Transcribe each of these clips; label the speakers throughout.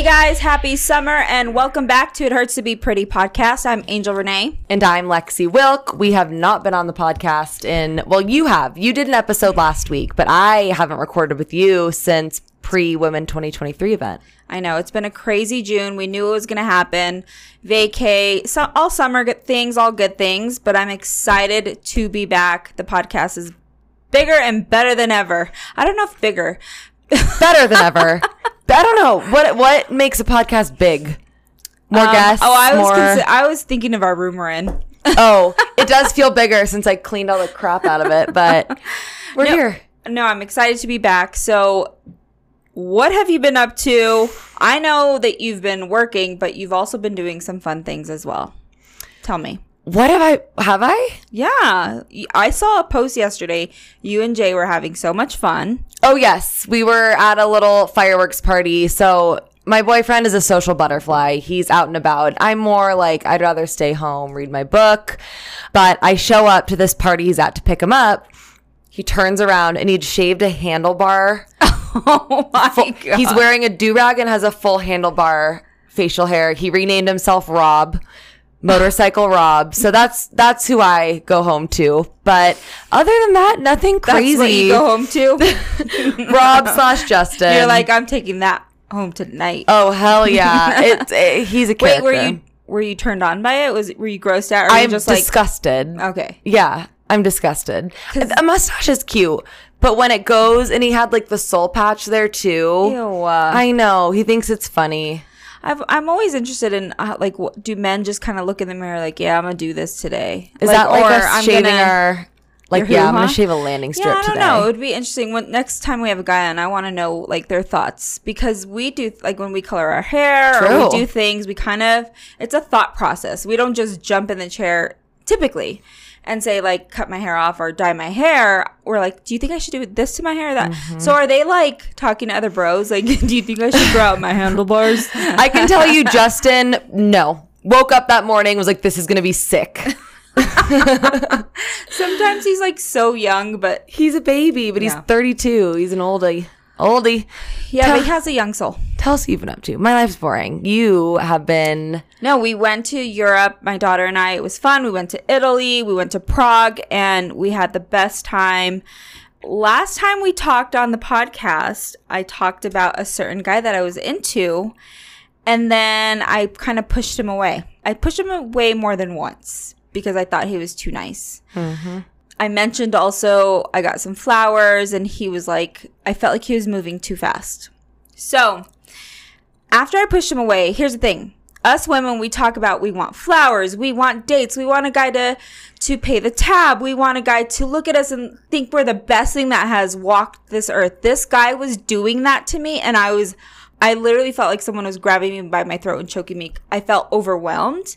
Speaker 1: Hey guys, happy summer and welcome back to It Hurts to Be Pretty podcast. I'm Angel Renee.
Speaker 2: And I'm Lexi Wilk. We have not been on the podcast in, well, you have. You did an episode last week, but I haven't recorded with you since pre Women 2023 event.
Speaker 1: I know it's been a crazy June. We knew it was going to happen. Vacay, so, all summer good things, all good things, but I'm excited to be back. The podcast is bigger and better than ever. I don't know if bigger.
Speaker 2: Better than ever. I don't know what what makes a podcast big. More
Speaker 1: Um,
Speaker 2: guests.
Speaker 1: Oh, I was
Speaker 2: more.
Speaker 1: consi- I was thinking of our room we're in.
Speaker 2: oh, it does feel bigger since I cleaned all the crap out of it, but we're
Speaker 1: No.
Speaker 2: here.
Speaker 1: No, I'm excited to be back. So, what have you been up to? I know that you've been working, but you've also been doing some fun things as well. Tell me.
Speaker 2: What have I? Have I?
Speaker 1: Yeah, I saw a post yesterday. You and Jay were having so much fun.
Speaker 2: Oh yes, we were at a little fireworks party. So my boyfriend is a social butterfly. He's out and about. I'm more like I'd rather stay home, read my book. But I show up to this party he's at to pick him up. He turns around and he'd shaved a handlebar.
Speaker 1: oh my
Speaker 2: Full-
Speaker 1: god!
Speaker 2: He's wearing a do rag and has a full handlebar facial hair. He renamed himself Rob. Motorcycle Rob. So that's that's who I go home to. But other than that, nothing
Speaker 1: That's
Speaker 2: crazy.
Speaker 1: what you go home to.
Speaker 2: Rob slash Justin.
Speaker 1: You're like, I'm taking that home tonight.
Speaker 2: Oh hell yeah! It's it, he's a
Speaker 1: kid.
Speaker 2: Wait,
Speaker 1: were you were you turned on by it? Was were you grossed out? Or
Speaker 2: I'm
Speaker 1: just like
Speaker 2: disgusted.
Speaker 1: okay?
Speaker 2: Yeah, I'm disgusted. A mustache is cute, but when it goes and he had like the soul patch there too.
Speaker 1: Ew.
Speaker 2: I know he thinks it's funny.
Speaker 1: I've, I'm always interested in uh, like, what, do men just kind of look in the mirror like, yeah, I'm gonna do this today?
Speaker 2: Is that like us
Speaker 1: I'm
Speaker 2: shaving
Speaker 1: gonna-
Speaker 2: our like? Yeah, I'm gonna shave a landing strip
Speaker 1: Yeah, I don't
Speaker 2: today.
Speaker 1: know. It would be interesting when next time we have a guy on. I want to know like their thoughts because we do like when we color our hair or we do things. We kind of it's a thought process. We don't just jump in the chair typically and say like cut my hair off or dye my hair. We're like, do you think I should do this to my hair? or That.
Speaker 2: Mm-hmm.
Speaker 1: So are they like talking to other bros? Like, do you think I should grow out my handlebars?
Speaker 2: I can tell you, Justin. No, woke up that morning was like, this is gonna be sick.
Speaker 1: Sometimes he's like so young, but
Speaker 2: He's a baby, but
Speaker 1: Yeah.
Speaker 2: he's 32. He's an oldie. Oldie.
Speaker 1: yeah,
Speaker 2: Tell-
Speaker 1: but he has a young soul.
Speaker 2: Tell us what you've been up to. My life's boring. You have been.
Speaker 1: No, we went to Europe, my daughter and I. It was fun. We went to Italy, we went to Prague, and we had the best time. Last time we talked on the podcast, I talked about a certain guy that I was into, and then I kind of pushed him away. I pushed him away more than once because I thought he was too nice. Mm-hmm. I mentioned also I got some flowers, and he was like, I felt like he was moving too fast. So, after I pushed him away, here's the thing. Us women, we talk about we want flowers, we want dates, we want a guy to to pay the tab, we want a guy to look at us and think we're the best thing that has walked this earth. This guy was doing that to me and I was I literally felt like someone was grabbing me by my throat and choking me. I felt overwhelmed.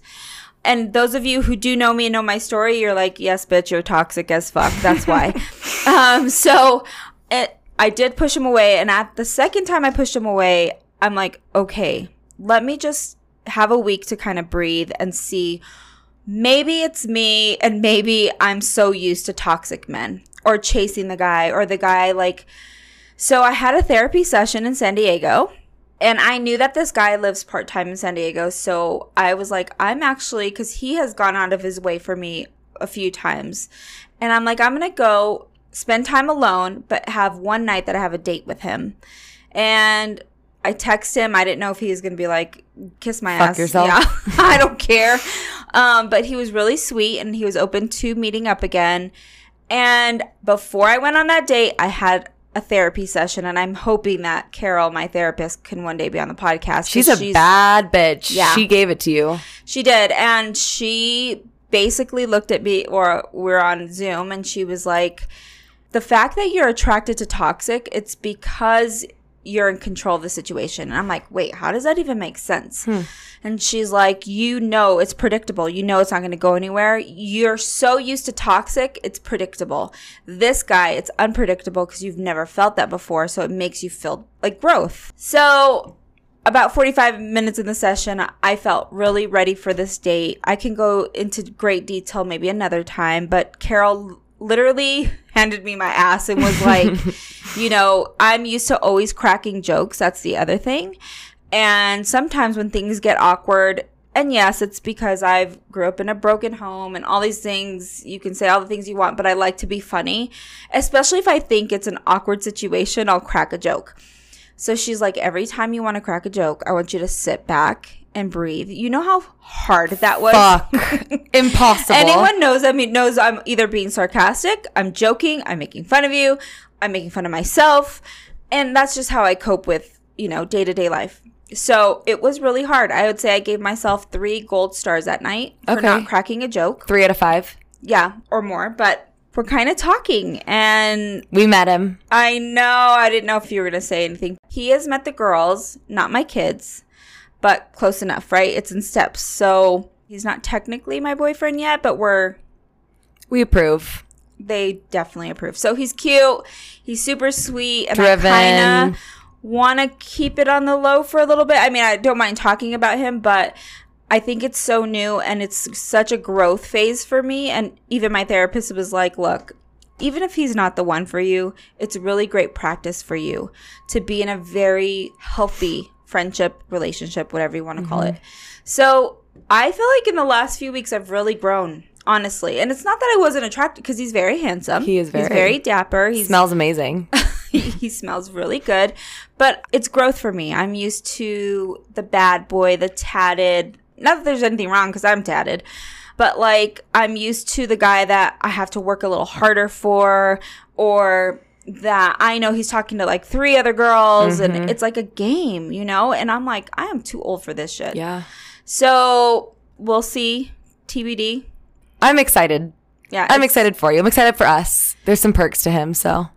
Speaker 1: And those of you who do know me and know my story, you're like, yes, bitch, you're toxic as fuck. That's why. um, so it, I did push him away. And at the second time I pushed him away, I'm like, okay, let me just have a week to kind of breathe and see. Maybe it's me, and maybe I'm so used to toxic men or chasing the guy or the guy like. So I had a therapy session in San Diego and I knew that this guy lives part time in San Diego. So I was like, I'm actually, because he has gone out of his way for me a few times. And I'm like, I'm going to go spend time alone, but have one night that I have a date with him. And I text him. I didn't know if he was going to be like, kiss my
Speaker 2: Fuck
Speaker 1: ass.
Speaker 2: yourself.
Speaker 1: Yeah, I don't care. Um, but he was really sweet and he was open to meeting up again. And before I went on that date, I had a therapy session, and I'm hoping that Carol, my therapist, can one day be on the podcast.
Speaker 2: She's a bad bitch.
Speaker 1: Yeah.
Speaker 2: She gave it to you.
Speaker 1: She did, and she basically looked at me, or we're on Zoom, and she was like, "The fact that you're attracted to toxic, it's because." You're in control of the situation. And I'm like, wait, how does that even make sense? Hmm. And she's like, you know, it's predictable. You know, it's not going to go anywhere. You're so used to toxic, it's predictable. This guy, it's unpredictable because you've never felt that before. So it makes you feel like growth. So about 45 minutes in the session, I felt really ready for this date. I can go into great detail maybe another time, but Carol literally handed me my ass and was like, you know, I'm used to always cracking jokes. That's the other thing. And sometimes when things get awkward, and yes, it's because I've grew up in a broken home and all these things. You can say all the things you want, but I like to be funny, especially if I think it's an awkward situation. I'll crack a joke. So she's like, every time you want to crack a joke, I want you to sit back and breathe. You know how hard that was.
Speaker 2: Fuck. Impossible.
Speaker 1: Anyone knows I mean knows I'm either being sarcastic, I'm joking, I'm making fun of you, I'm making fun of myself, and that's just how I cope with, you know, day-to-day life. So it was really hard. I would say I gave myself three gold stars that night for
Speaker 2: Okay.
Speaker 1: not cracking a joke.
Speaker 2: Three out of five.
Speaker 1: Yeah, or more. But we're kind of talking, and
Speaker 2: We met him.
Speaker 1: I know I didn't know if you were gonna say anything. He has met the girls, not my kids, but close enough, right? It's in steps. So he's not technically my boyfriend yet, but we're
Speaker 2: We approve.
Speaker 1: they definitely approve. So he's cute. He's super sweet, and
Speaker 2: Driven.
Speaker 1: I kind of want to keep it on the low for a little bit. I mean, I don't mind talking about him, but I think it's so new and it's such a growth phase for me. And even my therapist was like, "Look." Even if he's not the one for you, it's really great practice for you to be in a very healthy friendship, relationship, whatever you want to call
Speaker 2: Mm-hmm.
Speaker 1: it. So I feel like in the last few weeks I've really grown, honestly. And it's not that I wasn't attracted because he's very handsome.
Speaker 2: He is very,
Speaker 1: He's
Speaker 2: very-
Speaker 1: very dapper. He
Speaker 2: Smells amazing.
Speaker 1: he, he smells really good. But it's growth for me. I'm used to the bad boy, the tatted. Not that there's anything wrong because I'm tatted. But like I'm used to the guy that I have to work a little harder for or that I know he's talking to like three other girls
Speaker 2: Mm-hmm.
Speaker 1: and it's like a game, you know? And I'm like, I am too old for this shit.
Speaker 2: yeah.
Speaker 1: So we'll see. TBD.
Speaker 2: I'm excited.
Speaker 1: Yeah.
Speaker 2: I'm excited for you. I'm excited for us. There's some perks to him, so.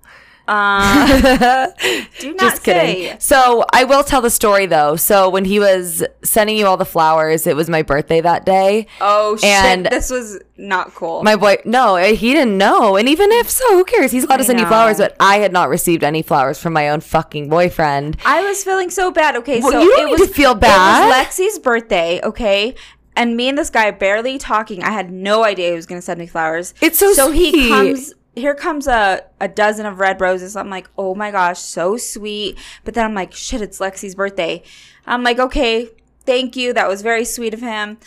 Speaker 1: Uh, do not
Speaker 2: Just kidding.
Speaker 1: say.
Speaker 2: So I will tell the story though. So when he was sending you all the flowers, it was my birthday that day.
Speaker 1: Oh shit! This was not cool.
Speaker 2: My boy, no, eh, he didn't know. And even if so, who cares? He's allowed to send you flowers, but I had not received any flowers from my own fucking boyfriend.
Speaker 1: I was feeling so bad. Okay,
Speaker 2: Well,
Speaker 1: so
Speaker 2: you don't
Speaker 1: it
Speaker 2: need
Speaker 1: was
Speaker 2: to feel
Speaker 1: It
Speaker 2: bad.
Speaker 1: was Lexi's birthday. Okay. And me and this guy barely talking. I had no idea he was going to send me flowers.
Speaker 2: It's so
Speaker 1: so he comes. Here comes a, a dozen of red roses. I'm like, oh my gosh, so sweet. But then I'm like, shit, it's Lexi's birthday. I'm like, okay, thank you. That was very sweet of him.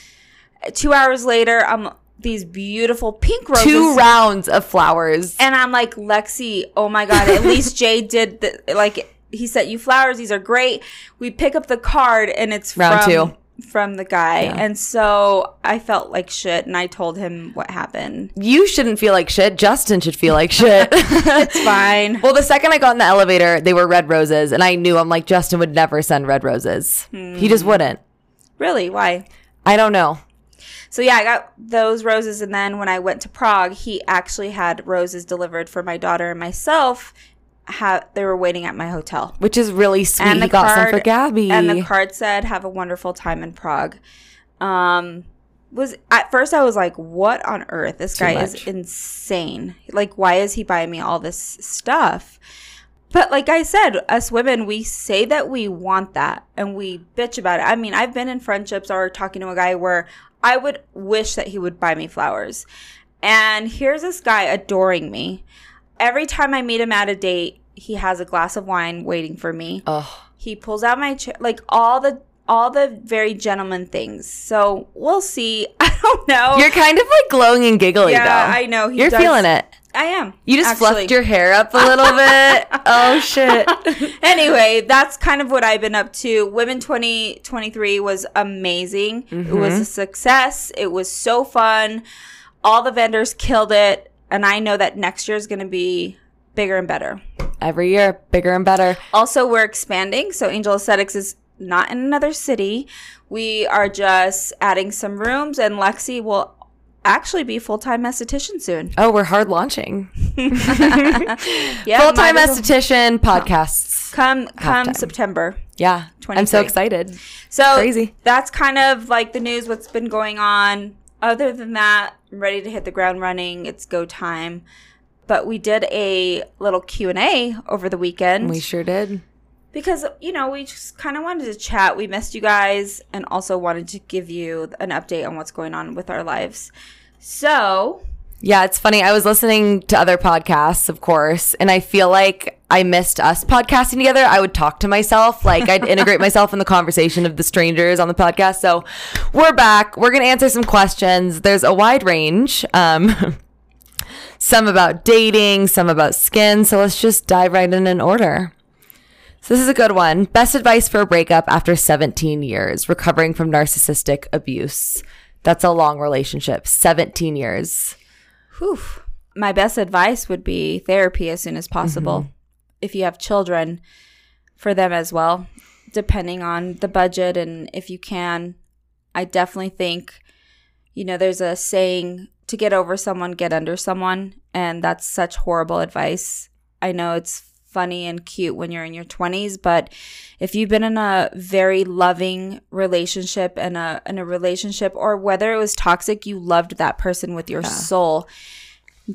Speaker 1: Two hours later, I'm these beautiful pink roses.
Speaker 2: Two rounds of flowers.
Speaker 1: And I'm like, Lexi, oh my God, at least Jay did the, like, he sent you flowers. These are great. We pick up the card and it's
Speaker 2: Round
Speaker 1: from,
Speaker 2: two.
Speaker 1: From the guy.
Speaker 2: Yeah.
Speaker 1: And so I felt like shit and I told him what happened.
Speaker 2: You shouldn't feel like shit. Justin should feel like shit.
Speaker 1: It's fine.
Speaker 2: Well, the second I got in the elevator, they were red roses, and I knew I'm like Justin would never send red roses. He just
Speaker 1: Hmm.
Speaker 2: wouldn't.
Speaker 1: really? Why?
Speaker 2: I don't know.
Speaker 1: So yeah, I got those roses. And then when I went to Prague, he actually had roses delivered for my daughter and myself. Ha- they were waiting at my hotel.
Speaker 2: Which is really sweet. he got some for Gabby.
Speaker 1: And the card said, "Have a wonderful time in Prague." Um, was at first I was like, "What on earth? This
Speaker 2: Too
Speaker 1: guy
Speaker 2: much.
Speaker 1: is insane! Like, why is he buying me all this stuff?" But like I said, us women, we say that we want that and we bitch about it. I mean, I've been in friendships or talking to a guy where I would wish that he would buy me flowers. And here's this guy adoring me. Every time I meet him at a date, he has a glass of wine waiting for me.
Speaker 2: oh,
Speaker 1: He pulls out my chair, like all the all the very gentleman things. So we'll see. I don't know.
Speaker 2: you're kind of like glowing and giggly
Speaker 1: yeah,
Speaker 2: though.
Speaker 1: I know.
Speaker 2: You're
Speaker 1: does-
Speaker 2: feeling it.
Speaker 1: I am.
Speaker 2: You just
Speaker 1: actually.
Speaker 2: fluffed your hair up a little bit. Oh shit.
Speaker 1: anyway, that's kind of what I've been up to. Women 2023 was amazing. It was
Speaker 2: Mm-hmm.
Speaker 1: a success. It was so fun. All the vendors killed it. And I know that next year is going to be bigger and better.
Speaker 2: Every year, bigger and better.
Speaker 1: Also, we're expanding. So, Angel Aesthetics is not in another city. We are just adding some rooms, and Lexi will actually be full time esthetician soon.
Speaker 2: Oh, we're hard launching.
Speaker 1: Yeah,
Speaker 2: Full time
Speaker 1: might as well-
Speaker 2: esthetician podcasts.
Speaker 1: Come, come
Speaker 2: Halftime.
Speaker 1: September.
Speaker 2: Yeah. I'm so excited.
Speaker 1: So
Speaker 2: Crazy.
Speaker 1: That's kind of like the news. What's been going on. Other than that, I'm ready to hit the ground running. It's go time. But we did a little Q and A over the weekend
Speaker 2: We sure did.
Speaker 1: because you know we just kind of wanted to chat. We missed you guys, and also wanted to give you an update on what's going on with our lives. So
Speaker 2: Yeah, it's funny. I was listening to other podcasts, of course, and I feel like I missed us podcasting together. I would talk to myself, like I'd integrate myself in the conversation of the strangers on the podcast. So we're back. We're going to answer some questions. There's a wide range. Um, some about dating, some about skin. So let's just dive right in in order. So this is a good one. Best advice for a breakup after 17 years, recovering from narcissistic abuse. That's a long relationship. 17 years.
Speaker 1: Whew. My best advice would be therapy as soon as possible.
Speaker 2: Mm-hmm.
Speaker 1: If you have children, for them as well, depending on the budget and if you can. I definitely think, you know, there's a saying to get over someone, get under someone. And that's such horrible advice. I know it's funny and cute when you're in your 20s, but if you've been in a very loving relationship and a in a relationship or whether it was toxic, you loved that person with your soul.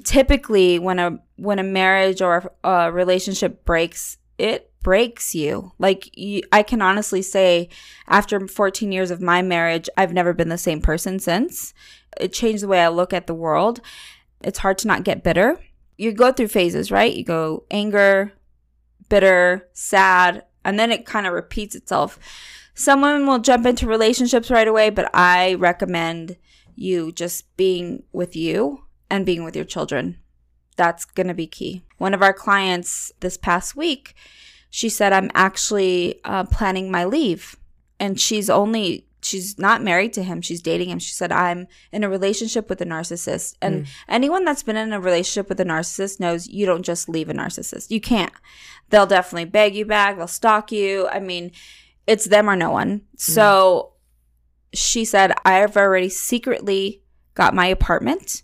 Speaker 1: Typically, when a when a marriage or a relationship breaks, it breaks you. Like you, I can honestly say after 14 years of my marriage, I've never been the same person since. It changed the way I look at the world. It's hard to not get bitter. You go through phases, right? You go anger, bitter, sad, and then it kind of repeats itself. Some women will jump into relationships right away, but I recommend you just being with you and being with your children. That's going to be key. One of our clients this past week, she said, I'm actually uh, planning my leave. And she's only, she's not married to him. She's dating him. She said, I'm in a relationship with a narcissist. And mm. anyone that's been in a relationship with a narcissist knows you don't just leave a narcissist. You can't. They'll definitely beg you back, they'll stalk you. I mean, it's them or no one. Mm. So she said, I've already secretly got my apartment.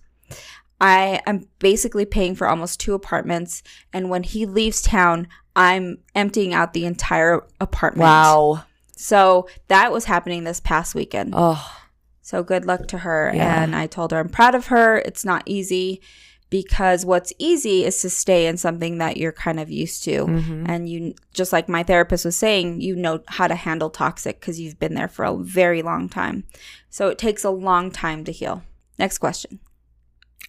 Speaker 1: I am basically paying for almost two apartments. And when he leaves town, I'm emptying out the entire apartment.
Speaker 2: Wow.
Speaker 1: So that was happening this past weekend.
Speaker 2: Oh,
Speaker 1: So good luck to her.
Speaker 2: Yeah.
Speaker 1: And I told her I'm proud of her. It's not easy because what's easy is to stay in something that you're kind of used to.
Speaker 2: Mm-hmm.
Speaker 1: And you, just like my therapist was saying, you know how to handle toxic because you've been there for a very long time. So it takes a long time to heal. Next question.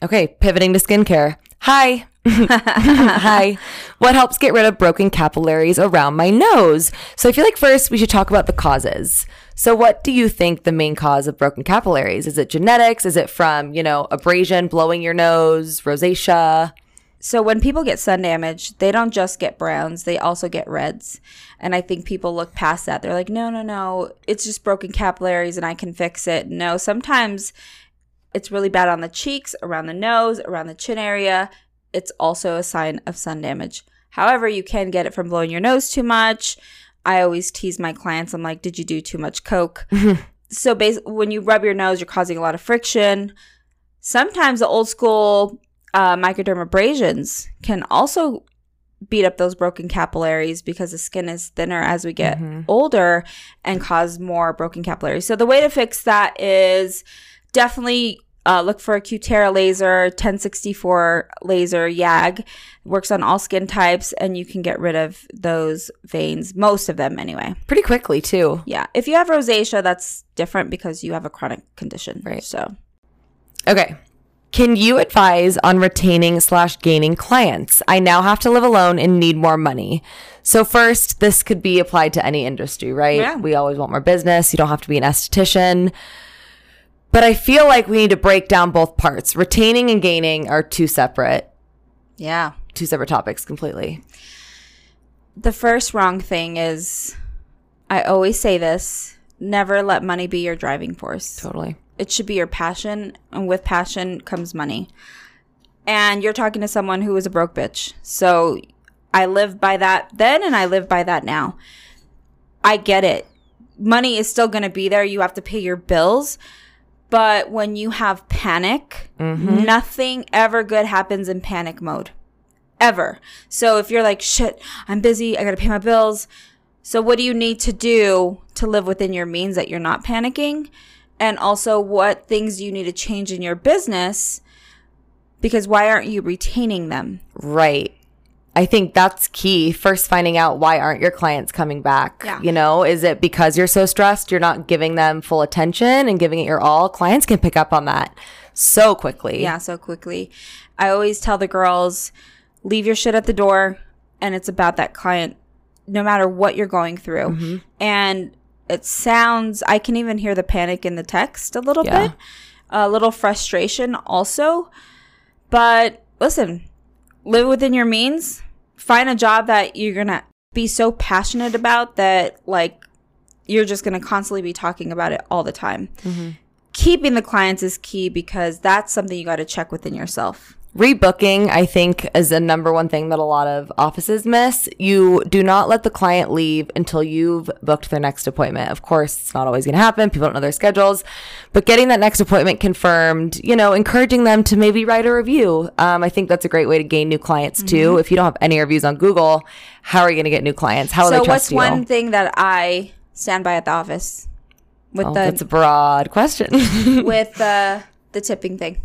Speaker 2: Okay. Pivoting to skincare. Hi. Hi. What helps get rid of broken capillaries around my nose? So I feel like first we should talk about the causes. So what do you think the main cause of broken capillaries? Is it genetics? Is it from, you know, abrasion, blowing your nose, rosacea?
Speaker 1: So when people get sun damage, they don't just get browns, they also get reds. And I think people look past that. They're like, no, no, no, it's just broken capillaries and I can fix it. No, sometimes it's really bad on the cheeks, around the nose, around the chin area. It's also a sign of sun damage. However, you can get it from blowing your nose too much. I always tease my clients. I'm like, did you do too much coke? so basically, when you rub your nose, you're causing a lot of friction. Sometimes the old school uh, microdermabrasions can also beat up those broken capillaries because the skin is thinner as we get older and cause more broken capillaries. So the way to fix that is definitely uh, look for a Cutera laser, 1064 laser YAG. Works on all skin types and you can get rid of those veins, most of them anyway.
Speaker 2: Pretty quickly too.
Speaker 1: Yeah. If you have rosacea, that's different because you have a chronic condition.
Speaker 2: Right.
Speaker 1: So
Speaker 2: Okay. Can you advise on retaining slash gaining clients? I now have to live alone and need more money. So first, this could be applied to any industry, right?
Speaker 1: Yeah.
Speaker 2: We always want more business. You don't have to be an esthetician. But I feel like we need to break down both parts. Retaining and gaining are two separate,
Speaker 1: yeah.
Speaker 2: two separate topics completely.
Speaker 1: The first wrong thing is I always say this never let money be your driving force.
Speaker 2: Totally.
Speaker 1: It should be your passion, and with passion comes money. And you're talking to someone who is a broke bitch. So I live by that then, and I live by that now. I get it. Money is still going to be there. You have to pay your bills. But when you have panic, mm-hmm. nothing ever good happens in panic mode. Ever. So if you're like, shit, I'm busy, I got to pay my bills. So what do you need to do to live within your means that you're not panicking? And also what things do you need to change in your business? Because why aren't you retaining them?
Speaker 2: Right. I think that's key. First, finding out why aren't your clients coming back?
Speaker 1: Yeah.
Speaker 2: You know, is it because you're so stressed, you're not giving them full attention and giving it your all? Clients can pick up on that so quickly.
Speaker 1: Yeah, so quickly. I always tell the girls, leave your shit at the door, and it's about that client, no matter what you're going through.
Speaker 2: Mm-hmm.
Speaker 1: And it sounds, I can even hear the panic in the text a little
Speaker 2: Yeah.
Speaker 1: bit, a little frustration also. But listen, live within your means, find a job that you're going to be so passionate about that, like, you're just going to constantly be talking about it all the time. Mm-hmm. Keeping the clients is key because that's something you got to check within yourself.
Speaker 2: Rebooking, I think, is the number one thing that a lot of offices miss. You do not let the client leave until you've booked their next appointment. Of course, it's not always going to happen. People don't know their schedules, but getting that next appointment confirmed, you know, encouraging them to maybe write a review. Um, I think that's a great way to gain new clients too. If you don't have any reviews on Google, how are you going to get new clients? How will
Speaker 1: so
Speaker 2: they
Speaker 1: what's
Speaker 2: trust you?
Speaker 1: one thing that I stand by at the office with
Speaker 2: Oh, that's a broad question.
Speaker 1: with the the tipping thing?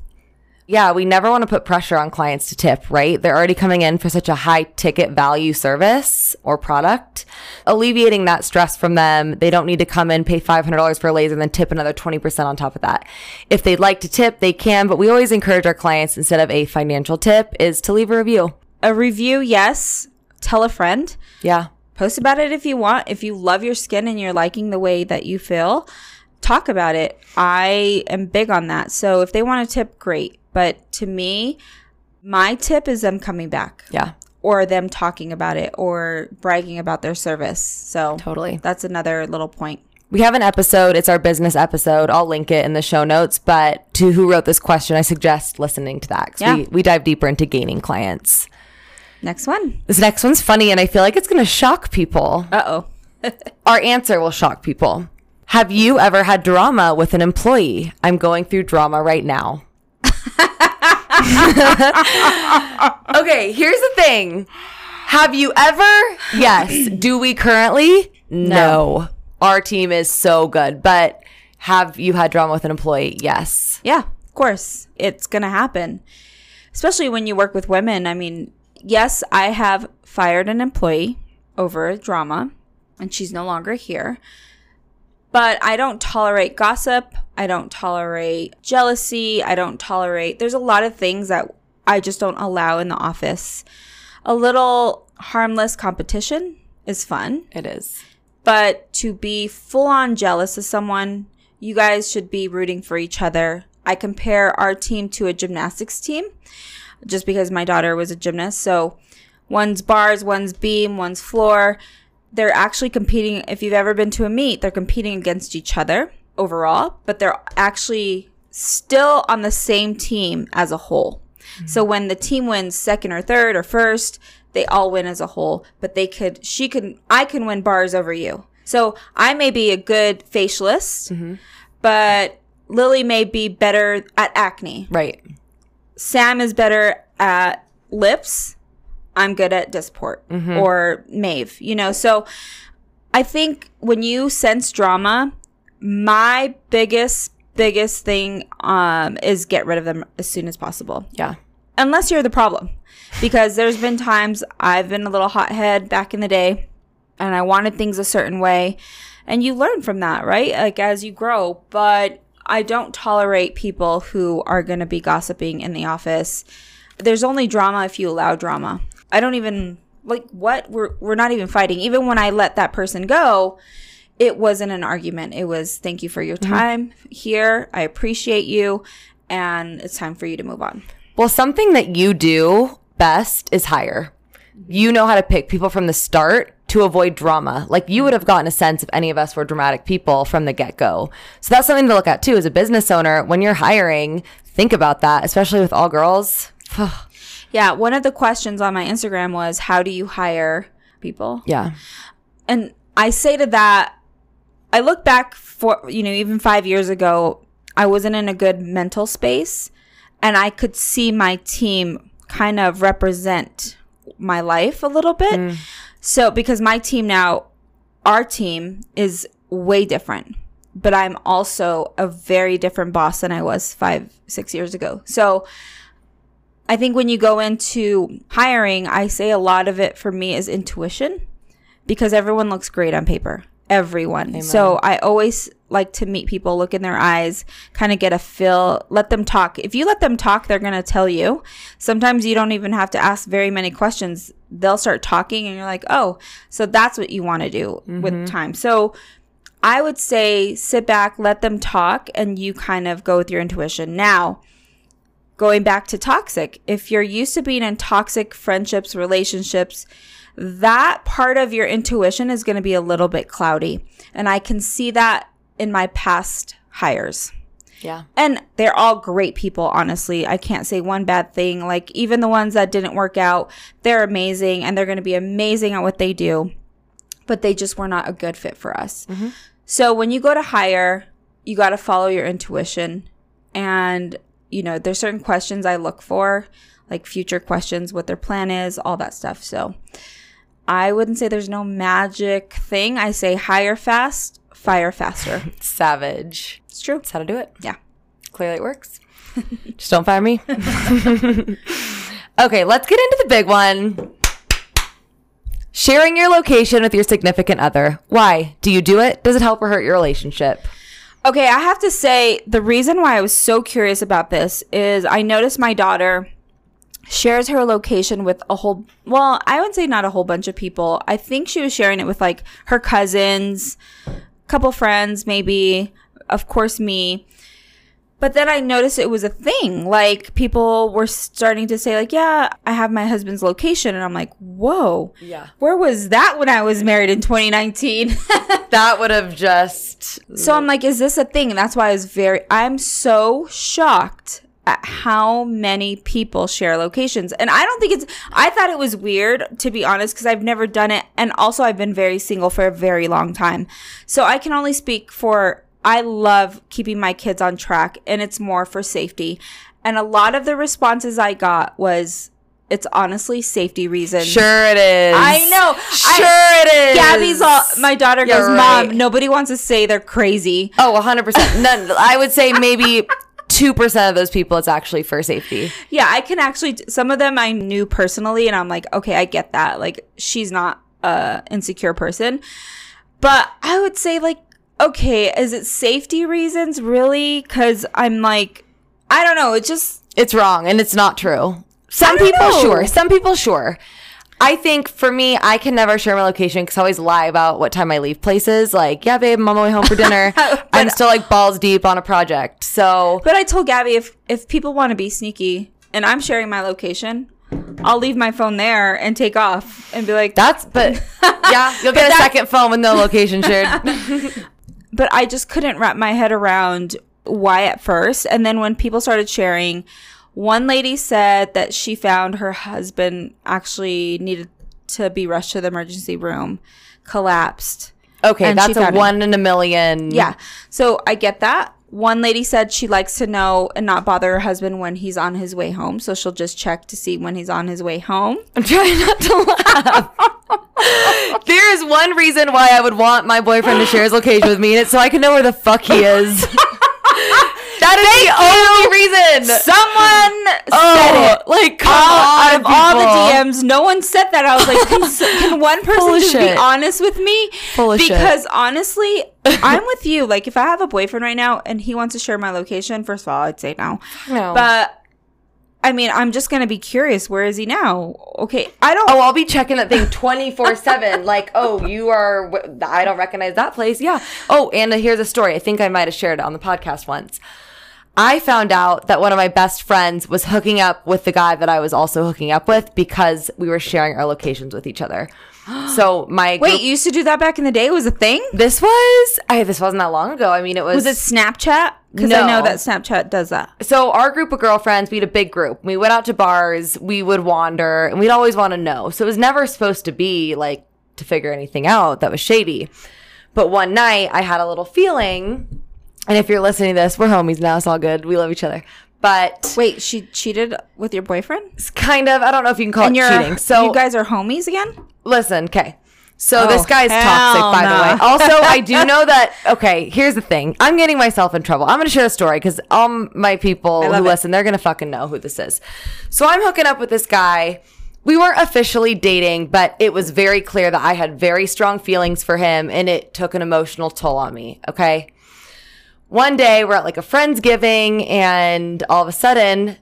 Speaker 2: Yeah, we never want to put pressure on clients to tip, right? They're already coming in for such a high ticket value service or product. Alleviating that stress from them, they don't need to come in, pay $500 for a laser, and then tip another 20% on top of that. If they'd like to tip, they can, but we always encourage our clients, instead of a financial tip, is to leave a review.
Speaker 1: A review, yes. Tell a friend.
Speaker 2: Yeah.
Speaker 1: Post about it if you want. If you love your skin and you're liking the way that you feel, talk about it. I am big on that. So if they want to tip, great. But to me, my tip is them coming back
Speaker 2: Yeah.
Speaker 1: or them talking about it or bragging about their service. So
Speaker 2: Totally.
Speaker 1: that's another little point.
Speaker 2: We have an episode. It's our business episode. I'll link it in the show notes. But to who wrote this question, I suggest listening to that because
Speaker 1: Yeah.
Speaker 2: we, we dive deeper into gaining clients.
Speaker 1: Next one.
Speaker 2: This next one's funny, and I feel like it's going to shock people.
Speaker 1: Uh oh.
Speaker 2: Our answer will shock people. Have you ever had drama with an employee? I'm going through drama right now. okay, here's the thing. Have you ever? Yes. Do we currently? No. Our team is so good. But have you had drama with an employee? Yes.
Speaker 1: Yeah, of course. It's going to happen. Especially when you work with women. I mean, yes, I have fired an employee over a drama, and she's no longer here. But I don't tolerate gossip. I don't tolerate jealousy. I don't tolerate, there's a lot of things that I just don't allow in the office. A little harmless competition is fun.
Speaker 2: It is.
Speaker 1: But to be full on jealous of someone, you guys should be rooting for each other. I compare our team to a gymnastics team just because my daughter was a gymnast. So one's bars, one's beam, one's floor. They're actually competing. If you've ever been to a meet, they're competing against each other overall, but they're actually still on the same team as a whole. Mm-hmm. So when the team wins second or third or first, they all win as a whole, but they could, she could, I can win bars over you. So I may be a good facialist, mm-hmm. but Lily may be better at acne.
Speaker 2: Right.
Speaker 1: Sam is better at lips. I'm good at Dysport or Maeve, you know? So I think when you sense drama, my biggest, biggest thing um, is get rid of them as soon as possible
Speaker 2: Yeah.
Speaker 1: unless you're the problem. Because there's been times I've been a little hothead back in the day and I wanted things a certain way. And you learn from that, right? Like as you grow. But I don't tolerate people who are going to be gossiping in the office. There's only drama if you allow drama. I don't even like what we're we're not even fighting. Even when I let that person go, it wasn't an argument. It was thank you for your mm-hmm. time here. I appreciate you and it's time for you to move on.
Speaker 2: Well, something that you do best is hire. Mm-hmm. You know how to pick people from the start to avoid drama. Like you would have gotten a sense if any of us were dramatic people from the get go. So that's something to look at too as a business owner. When you're hiring, think about that, especially with all girls.
Speaker 1: Yeah, one of the questions on my Instagram was how do you hire people?
Speaker 2: yeah.
Speaker 1: And I say to that, I look back for, you know, even five years ago, I wasn't in a good mental space and I could see my team kind of represent my life a little bit. Mm. So, because my team now, our team is way different, but I'm also a very different boss than I was five, six years ago. So, I think when you go into hiring, I say a lot of it for me is intuition because everyone looks great on paper. Everyone. So I always like to meet people, look in their eyes, kind of get a feel, let them talk. If you let them talk, they're going to tell you. Sometimes you don't even have to ask very many questions. They'll start talking and you're like, oh, so that's what you want to do with mm-hmm. time. So I would say sit back, let them talk, and you kind of go with your intuition. Now, going back to toxic, if you're used to being in toxic friendships, relationships, that part of your intuition is going to be a little bit cloudy. And I can see that in my past hires.
Speaker 2: Yeah.
Speaker 1: And they're all great people, honestly. I can't say one bad thing. Like, even the ones that didn't work out, they're amazing and they're going to be amazing at what they do, but they just were not a good fit for us. Mm-hmm. So, when you go to hire, you got to follow your intuition. And, you know, there's certain questions I look for, like future questions, what their plan is, all that stuff. So, I wouldn't say there's no magic thing. I say hire fast, fire faster.
Speaker 2: Savage.
Speaker 1: It's true.
Speaker 2: That's how to do it.
Speaker 1: Yeah.
Speaker 2: Clearly it works. Just don't fire me. okay, let's get into the big one. Sharing your location with your significant other. Why? Do you do it? Does it help or hurt your relationship?
Speaker 1: Okay, I have to say the reason why I was so curious about this is I noticed my daughter shares her location with a whole well, I would say not a whole bunch of people. I think she was sharing it with like her cousins, couple friends maybe, of course me. But then I noticed it was a thing. Like people were starting to say like, "Yeah, I have my husband's location." And I'm like, "Whoa.
Speaker 2: Yeah.
Speaker 1: Where was that when I was married in 2019?"
Speaker 2: That would have just
Speaker 1: So I'm like, is this a thing? And that's why I was very, I'm so shocked at how many people share locations. And I don't think it's, I thought it was weird, to be honest, because I've never done it. And also, I've been very single for a very long time. So I can only speak for, I love keeping my kids on track, and it's more for safety. And a lot of the responses I got was, it's honestly safety reasons.
Speaker 2: Sure it is.
Speaker 1: I know.
Speaker 2: Sure
Speaker 1: I-
Speaker 2: it is.
Speaker 1: Gabby's all, my daughter
Speaker 2: You're
Speaker 1: goes,
Speaker 2: right.
Speaker 1: Mom, nobody wants to say they're crazy.
Speaker 2: Oh, 100%. None. I would say maybe 2% of those people it's actually for safety.
Speaker 1: Yeah, I can actually, some of them I knew personally, and I'm like, okay, I get that. Like, she's not a insecure person. But I would say, like, okay, is it safety reasons really? Because I'm like, I don't know. It's just,
Speaker 2: It's wrong and it's not true. Some people
Speaker 1: know.
Speaker 2: sure. Some people sure. I think for me, I can never share my location because I always lie about what time I leave places. Like, yeah, babe, I'm on my way home for dinner. I'm still like balls deep on a project. So
Speaker 1: but I told Gabby if, if people want to be sneaky and I'm sharing my location, I'll leave my phone there and take off and be like,
Speaker 2: that's, but yeah, you'll get a second phone with no location shared.
Speaker 1: but I just couldn't wrap my head around why at first. And then when people started sharing, one lady said that she found her husband actually needed to be rushed to the emergency room, collapsed.
Speaker 2: Okay,
Speaker 1: And
Speaker 2: that's a one in a million.
Speaker 1: Yeah. So I get that. One lady said she likes to know and not bother her husband when he's on his way home. So she'll just check to see when he's on his way home.
Speaker 2: I'm trying not to laugh. there is one reason why I would want my boyfriend to share his location with me, and it's so I can know where the fuck he is. that is the only reason.
Speaker 1: Someone
Speaker 2: Oh,
Speaker 1: said it.
Speaker 2: like come
Speaker 1: all,
Speaker 2: on,
Speaker 1: out of all the. DMs, no one said that. I was like, can, can one person
Speaker 2: Full
Speaker 1: just be honest with me?
Speaker 2: Full of shit.
Speaker 1: because honestly, I'm with you. Like, if I have a boyfriend right now and he wants to share my location, first of all, I'd say no.
Speaker 2: No.
Speaker 1: But I mean, I'm just gonna be curious. Where is he now? Okay, I don't.
Speaker 2: Oh, I'll be checking that thing 24 7. Like, oh, you are, I don't recognize that place. Yeah. Oh, and here's a story. I think I might have shared it on the podcast once. I found out that one of my best friends was hooking up with the guy that I was also hooking up with because we were sharing our locations with each other. So my
Speaker 1: Wait,
Speaker 2: group-
Speaker 1: you used to do that back in the day? It was a thing?
Speaker 2: this was I this wasn't that long ago. I mean, it was
Speaker 1: Was it Snapchat? Because I know that Snapchat does that.
Speaker 2: so our group of girlfriends, we had a big group. We went out to bars, we would wander, and we'd always want to know. So it was never supposed to be like to figure anything out that was shady. But one night I had a little feeling, and if you're listening to this, we're homies now, it's all good. We love each other. But
Speaker 1: Wait, she cheated with your boyfriend?
Speaker 2: it's kind of, I don't know if you can call
Speaker 1: And
Speaker 2: it cheating. So
Speaker 1: you guys are homies again?
Speaker 2: listen, okay. So
Speaker 1: Oh,
Speaker 2: this guy's toxic, by the way. Also, I do know that. Okay, here's the thing. I'm getting myself in trouble. I'm going to share a story because all my people who
Speaker 1: it.
Speaker 2: listen, they're going to fucking know who this is. So I'm hooking up with this guy. We weren't officially dating, but it was very clear that I had very strong feelings for him, and it took an emotional toll on me. Okay. One day we're at like a friendsgiving, and all of a sudden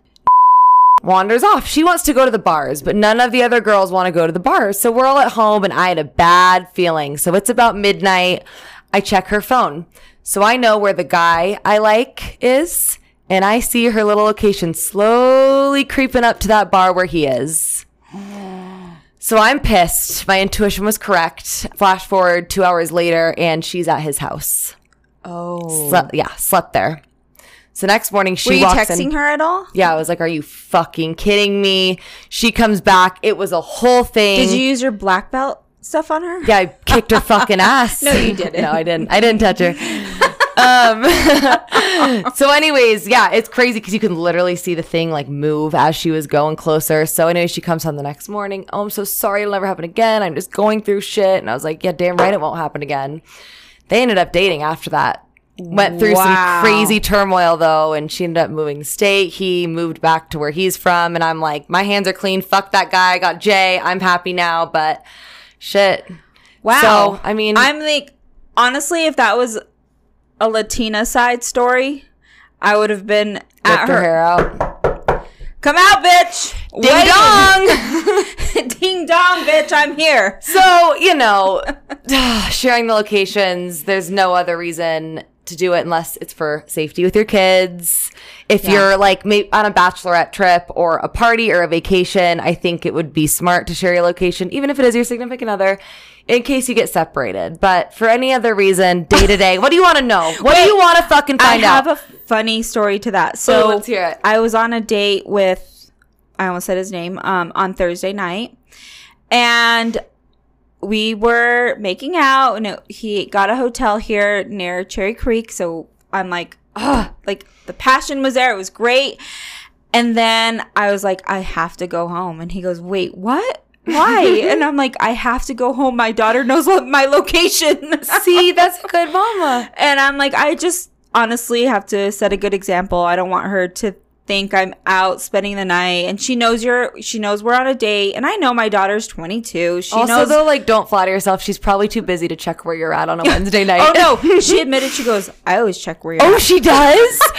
Speaker 2: wanders off. She wants to go to the bars, but none of the other girls want to go to the bars. So we're all at home and I had a bad feeling. So it's about midnight. I check her phone. So I know where the guy I like is and I see her little location slowly creeping up to that bar where he is. So I'm pissed. My intuition was correct. Flash forward two hours later and she's at his house.
Speaker 1: Oh.
Speaker 2: Slept, yeah, slept there. So next morning she
Speaker 1: Were you
Speaker 2: walks
Speaker 1: texting
Speaker 2: in.
Speaker 1: her at all?
Speaker 2: Yeah, I was like, "Are you fucking kidding me?" She comes back. It was a whole thing.
Speaker 1: Did you use your black belt stuff on her?
Speaker 2: Yeah, I kicked her fucking ass.
Speaker 1: No, you didn't.
Speaker 2: no, I didn't. I didn't touch her. um, so, anyways, yeah, it's crazy because you can literally see the thing like move as she was going closer. So, anyway, she comes home the next morning. Oh, I'm so sorry. It'll never happen again. I'm just going through shit. And I was like, yeah, damn right, it won't happen again. They ended up dating after that. Went through
Speaker 1: Wow.
Speaker 2: some crazy turmoil though, and she ended up moving state. He moved back to where he's from, and I'm like, my hands are clean. Fuck that guy. I got Jay. I'm happy now, but shit.
Speaker 1: Wow.
Speaker 2: So, I mean-
Speaker 1: I'm like, honestly, if that was a Latina side story, I would have been at
Speaker 2: her hair out.
Speaker 1: Come out, bitch!
Speaker 2: Ding
Speaker 1: Waiting. Ding dong, bitch! I'm here.
Speaker 2: So, you know, sharing the locations, there's no other reason to do it unless it's for safety with your kids. If
Speaker 1: Yeah.
Speaker 2: you're like maybe on a bachelorette trip or a party or a vacation, I think it would be smart to share your location, even if it is your significant other, in case you get separated. But for any other reason, day to day, what do you want to know? What do you want to fucking
Speaker 1: I have
Speaker 2: out?
Speaker 1: a funny story to that. So
Speaker 2: Oh, let's hear it.
Speaker 1: I was on a date with, I almost said his name, um, on Thursday night, and we were making out, and it, he got a hotel here near Cherry Creek. So I'm like, oh, like the passion was there. It was great. And then I was like, I have to go home. And he goes, Wait, what? Why? and I'm like, I have to go home. My daughter knows what my location.
Speaker 2: See, that's a good mama.
Speaker 1: And I'm like, I just honestly have to set a good example. I don't want her to think I'm out spending the night. And she knows you're, she knows we're on a date. And I know my daughter's 22. She
Speaker 2: Also,
Speaker 1: knows.
Speaker 2: though, like, don't flatter yourself. She's probably too busy to check where you're at on a Wednesday night.
Speaker 1: oh no, she admitted, she goes, I always check where you're
Speaker 2: Oh,
Speaker 1: at.
Speaker 2: she does?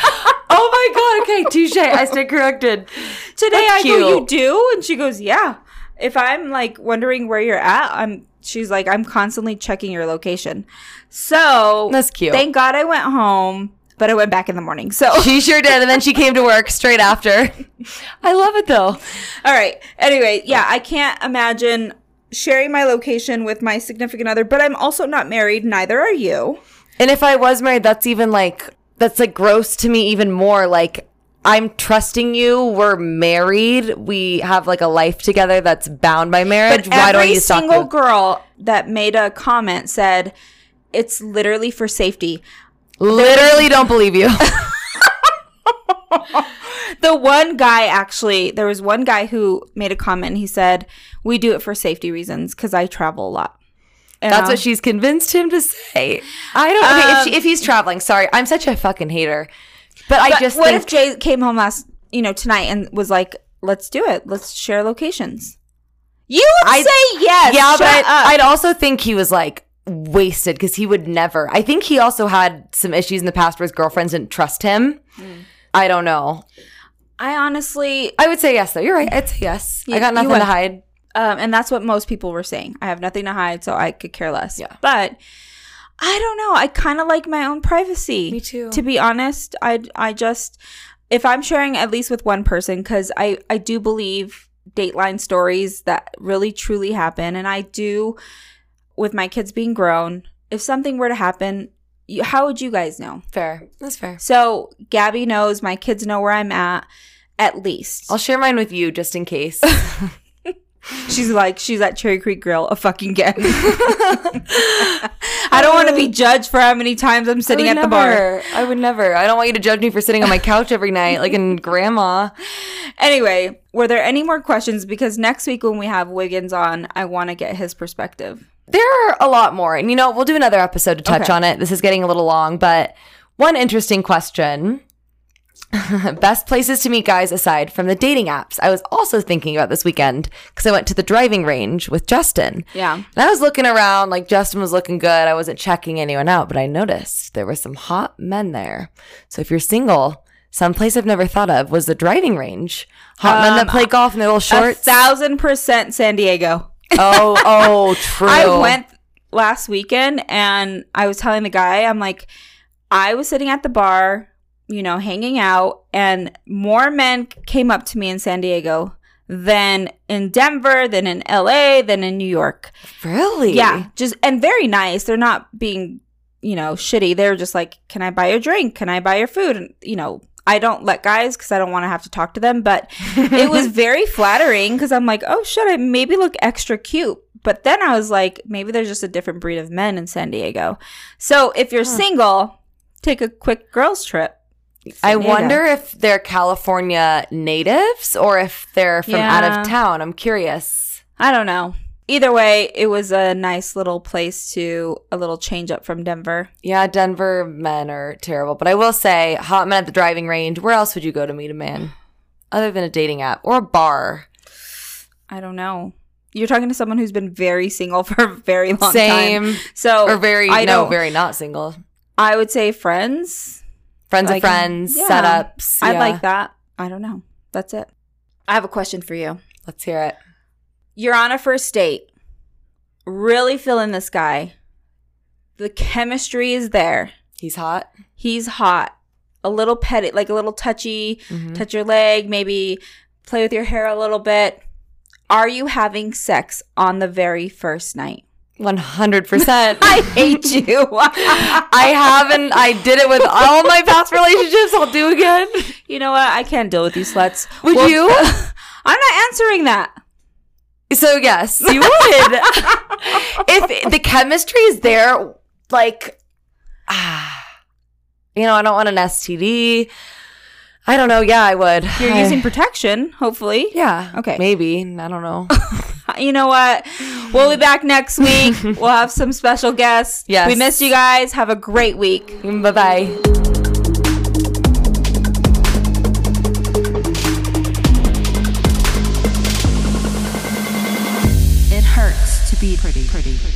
Speaker 2: oh my god. Okay, touche. I stand corrected.
Speaker 1: Today
Speaker 2: That's
Speaker 1: I go, you do? And she goes, yeah. If I'm like wondering where you're at, I'm, she's like, I'm constantly checking your location. So
Speaker 2: That's cute.
Speaker 1: Thank God I went home, but I went back in the morning. So
Speaker 2: She sure did. And then she came to work straight after. I love it though.
Speaker 1: All right. Anyway, yeah, I can't imagine sharing my location with my significant other, but I'm also not married. Neither are you.
Speaker 2: And if I was married, that's even like, that's like gross to me even more. Like, I'm trusting you. We're married. We have like a life together that's bound by marriage.
Speaker 1: But
Speaker 2: Why don't
Speaker 1: every
Speaker 2: you stop?
Speaker 1: single
Speaker 2: the-
Speaker 1: girl that made a comment said it's literally for safety.
Speaker 2: Literally don't believe you.
Speaker 1: The one guy actually, there was one guy who made a comment. He said, "We do it for safety reasons because I travel a lot." And
Speaker 2: That's what she's convinced him to say. I don't. Okay, if,
Speaker 1: Um,
Speaker 2: she, if he's traveling, sorry, I'm such a fucking hater. But, I
Speaker 1: But
Speaker 2: just
Speaker 1: what
Speaker 2: think
Speaker 1: if Jay came home last, you know, tonight and was like, "Let's do it. Let's share locations." You would
Speaker 2: I'd-
Speaker 1: say yes.
Speaker 2: yeah,
Speaker 1: Shut
Speaker 2: but
Speaker 1: up.
Speaker 2: I'd also think he was like wasted because he would never. I think he also had some issues in the past where his girlfriends didn't trust him.
Speaker 1: Hmm.
Speaker 2: I don't know.
Speaker 1: I honestly,
Speaker 2: I would say yes though. You're right. I'd say yes. I got nothing to hide.
Speaker 1: um, and that's what most people were saying. I have nothing to hide, so I could care less.
Speaker 2: Yeah.
Speaker 1: But I don't know. I kind of like my own privacy.
Speaker 2: Me too.
Speaker 1: To be honest, I I just if I'm sharing at least with one person because I I do believe Dateline stories that really truly happen, and I do with my kids being grown. If something were to happen, you, how would you guys know?
Speaker 2: Fair. That's fair.
Speaker 1: So Gabby knows, my kids know where I'm at, at least.
Speaker 2: I'll share mine with you just in case.
Speaker 1: She's like, she's at Cherry Creek Grill a fucking again. I don't want to be uh, judged for how many times I'm sitting at
Speaker 2: would
Speaker 1: the bar.
Speaker 2: I would never. I don't want you to judge me for sitting on my couch every night like in grandma.
Speaker 1: Anyway, were there any more questions? Because next week when we have Wiggins on, I want to get his perspective.
Speaker 2: There are a lot more. And you know, we'll do another episode to touch
Speaker 1: Okay.
Speaker 2: on it. This is getting a little long, but one interesting question. Best places to meet guys aside from the dating apps. I was also thinking about this weekend because I went to the driving range with Justin.
Speaker 1: Yeah.
Speaker 2: And I was looking around, like Justin was looking good. I wasn't checking anyone out, but I noticed there were some hot men there. So if you're single, some place I've never thought of was the driving range. Hot men that
Speaker 1: Um,
Speaker 2: play golf in their little
Speaker 1: A
Speaker 2: shorts.
Speaker 1: thousand percent San Diego.
Speaker 2: Oh, oh, true.
Speaker 1: I went last weekend and I was telling the guy, I'm like, I was sitting at the bar, you know, hanging out, and more men came up to me in San Diego than in Denver, than in LA, than in New York.
Speaker 2: Really?
Speaker 1: Yeah, just and very nice. They're not being, you know, shitty. They're just like, "Can I buy your drink? Can I buy your food?" And you know, I don't let guys because I don't want to have to talk to them. But it was very flattering because I'm like, "Oh shit, I maybe look extra cute." But then I was like, maybe there's just a different breed of men in San Diego. So if you're single, take a quick girls trip.
Speaker 2: I wonder if they're California natives or if they're from out of town. I'm curious.
Speaker 1: I don't know. Either way, it was a nice little place to a little change up from Denver.
Speaker 2: Yeah, Denver men are terrible. But I will say, hot men at the driving range, where else would you go to meet a man? Other than a dating app or a bar?
Speaker 1: I don't know. You're talking to someone who's been very single for a very long
Speaker 2: Same.
Speaker 1: time. So
Speaker 2: Or very,
Speaker 1: I
Speaker 2: no,
Speaker 1: don't-
Speaker 2: very not single.
Speaker 1: I would say friends.
Speaker 2: Friends
Speaker 1: Like,
Speaker 2: of friends,
Speaker 1: yeah.
Speaker 2: setups.
Speaker 1: I
Speaker 2: yeah.
Speaker 1: like that. I don't know. That's it. I have a question for you.
Speaker 2: Let's hear it.
Speaker 1: You're on a first date. Really feeling this guy. The chemistry is there.
Speaker 2: He's hot.
Speaker 1: He's hot. A little petty, like a little touchy.
Speaker 2: Mhm.
Speaker 1: Touch your leg, maybe play with your hair a little bit. Are you having sex on the very first night?
Speaker 2: 100%.
Speaker 1: I hate you.
Speaker 2: I haven't. I did it with all my past relationships. I'll do again.
Speaker 1: You know what? I can't deal with you sluts.
Speaker 2: Would
Speaker 1: Well,
Speaker 2: you?
Speaker 1: I'm not answering that.
Speaker 2: So yes, you would. if the chemistry is there, like, ah, you know, I don't want an STD. I don't know. Yeah, I would.
Speaker 1: You're
Speaker 2: I-
Speaker 1: using protection, hopefully.
Speaker 2: Yeah.
Speaker 1: Okay.
Speaker 2: Maybe. I don't know.
Speaker 1: You know what? We'll be back next week. we'll have some special guests.
Speaker 2: Yes.
Speaker 1: We missed you guys. Have a great week.
Speaker 2: bye bye.
Speaker 3: Be pretty, pretty, pretty.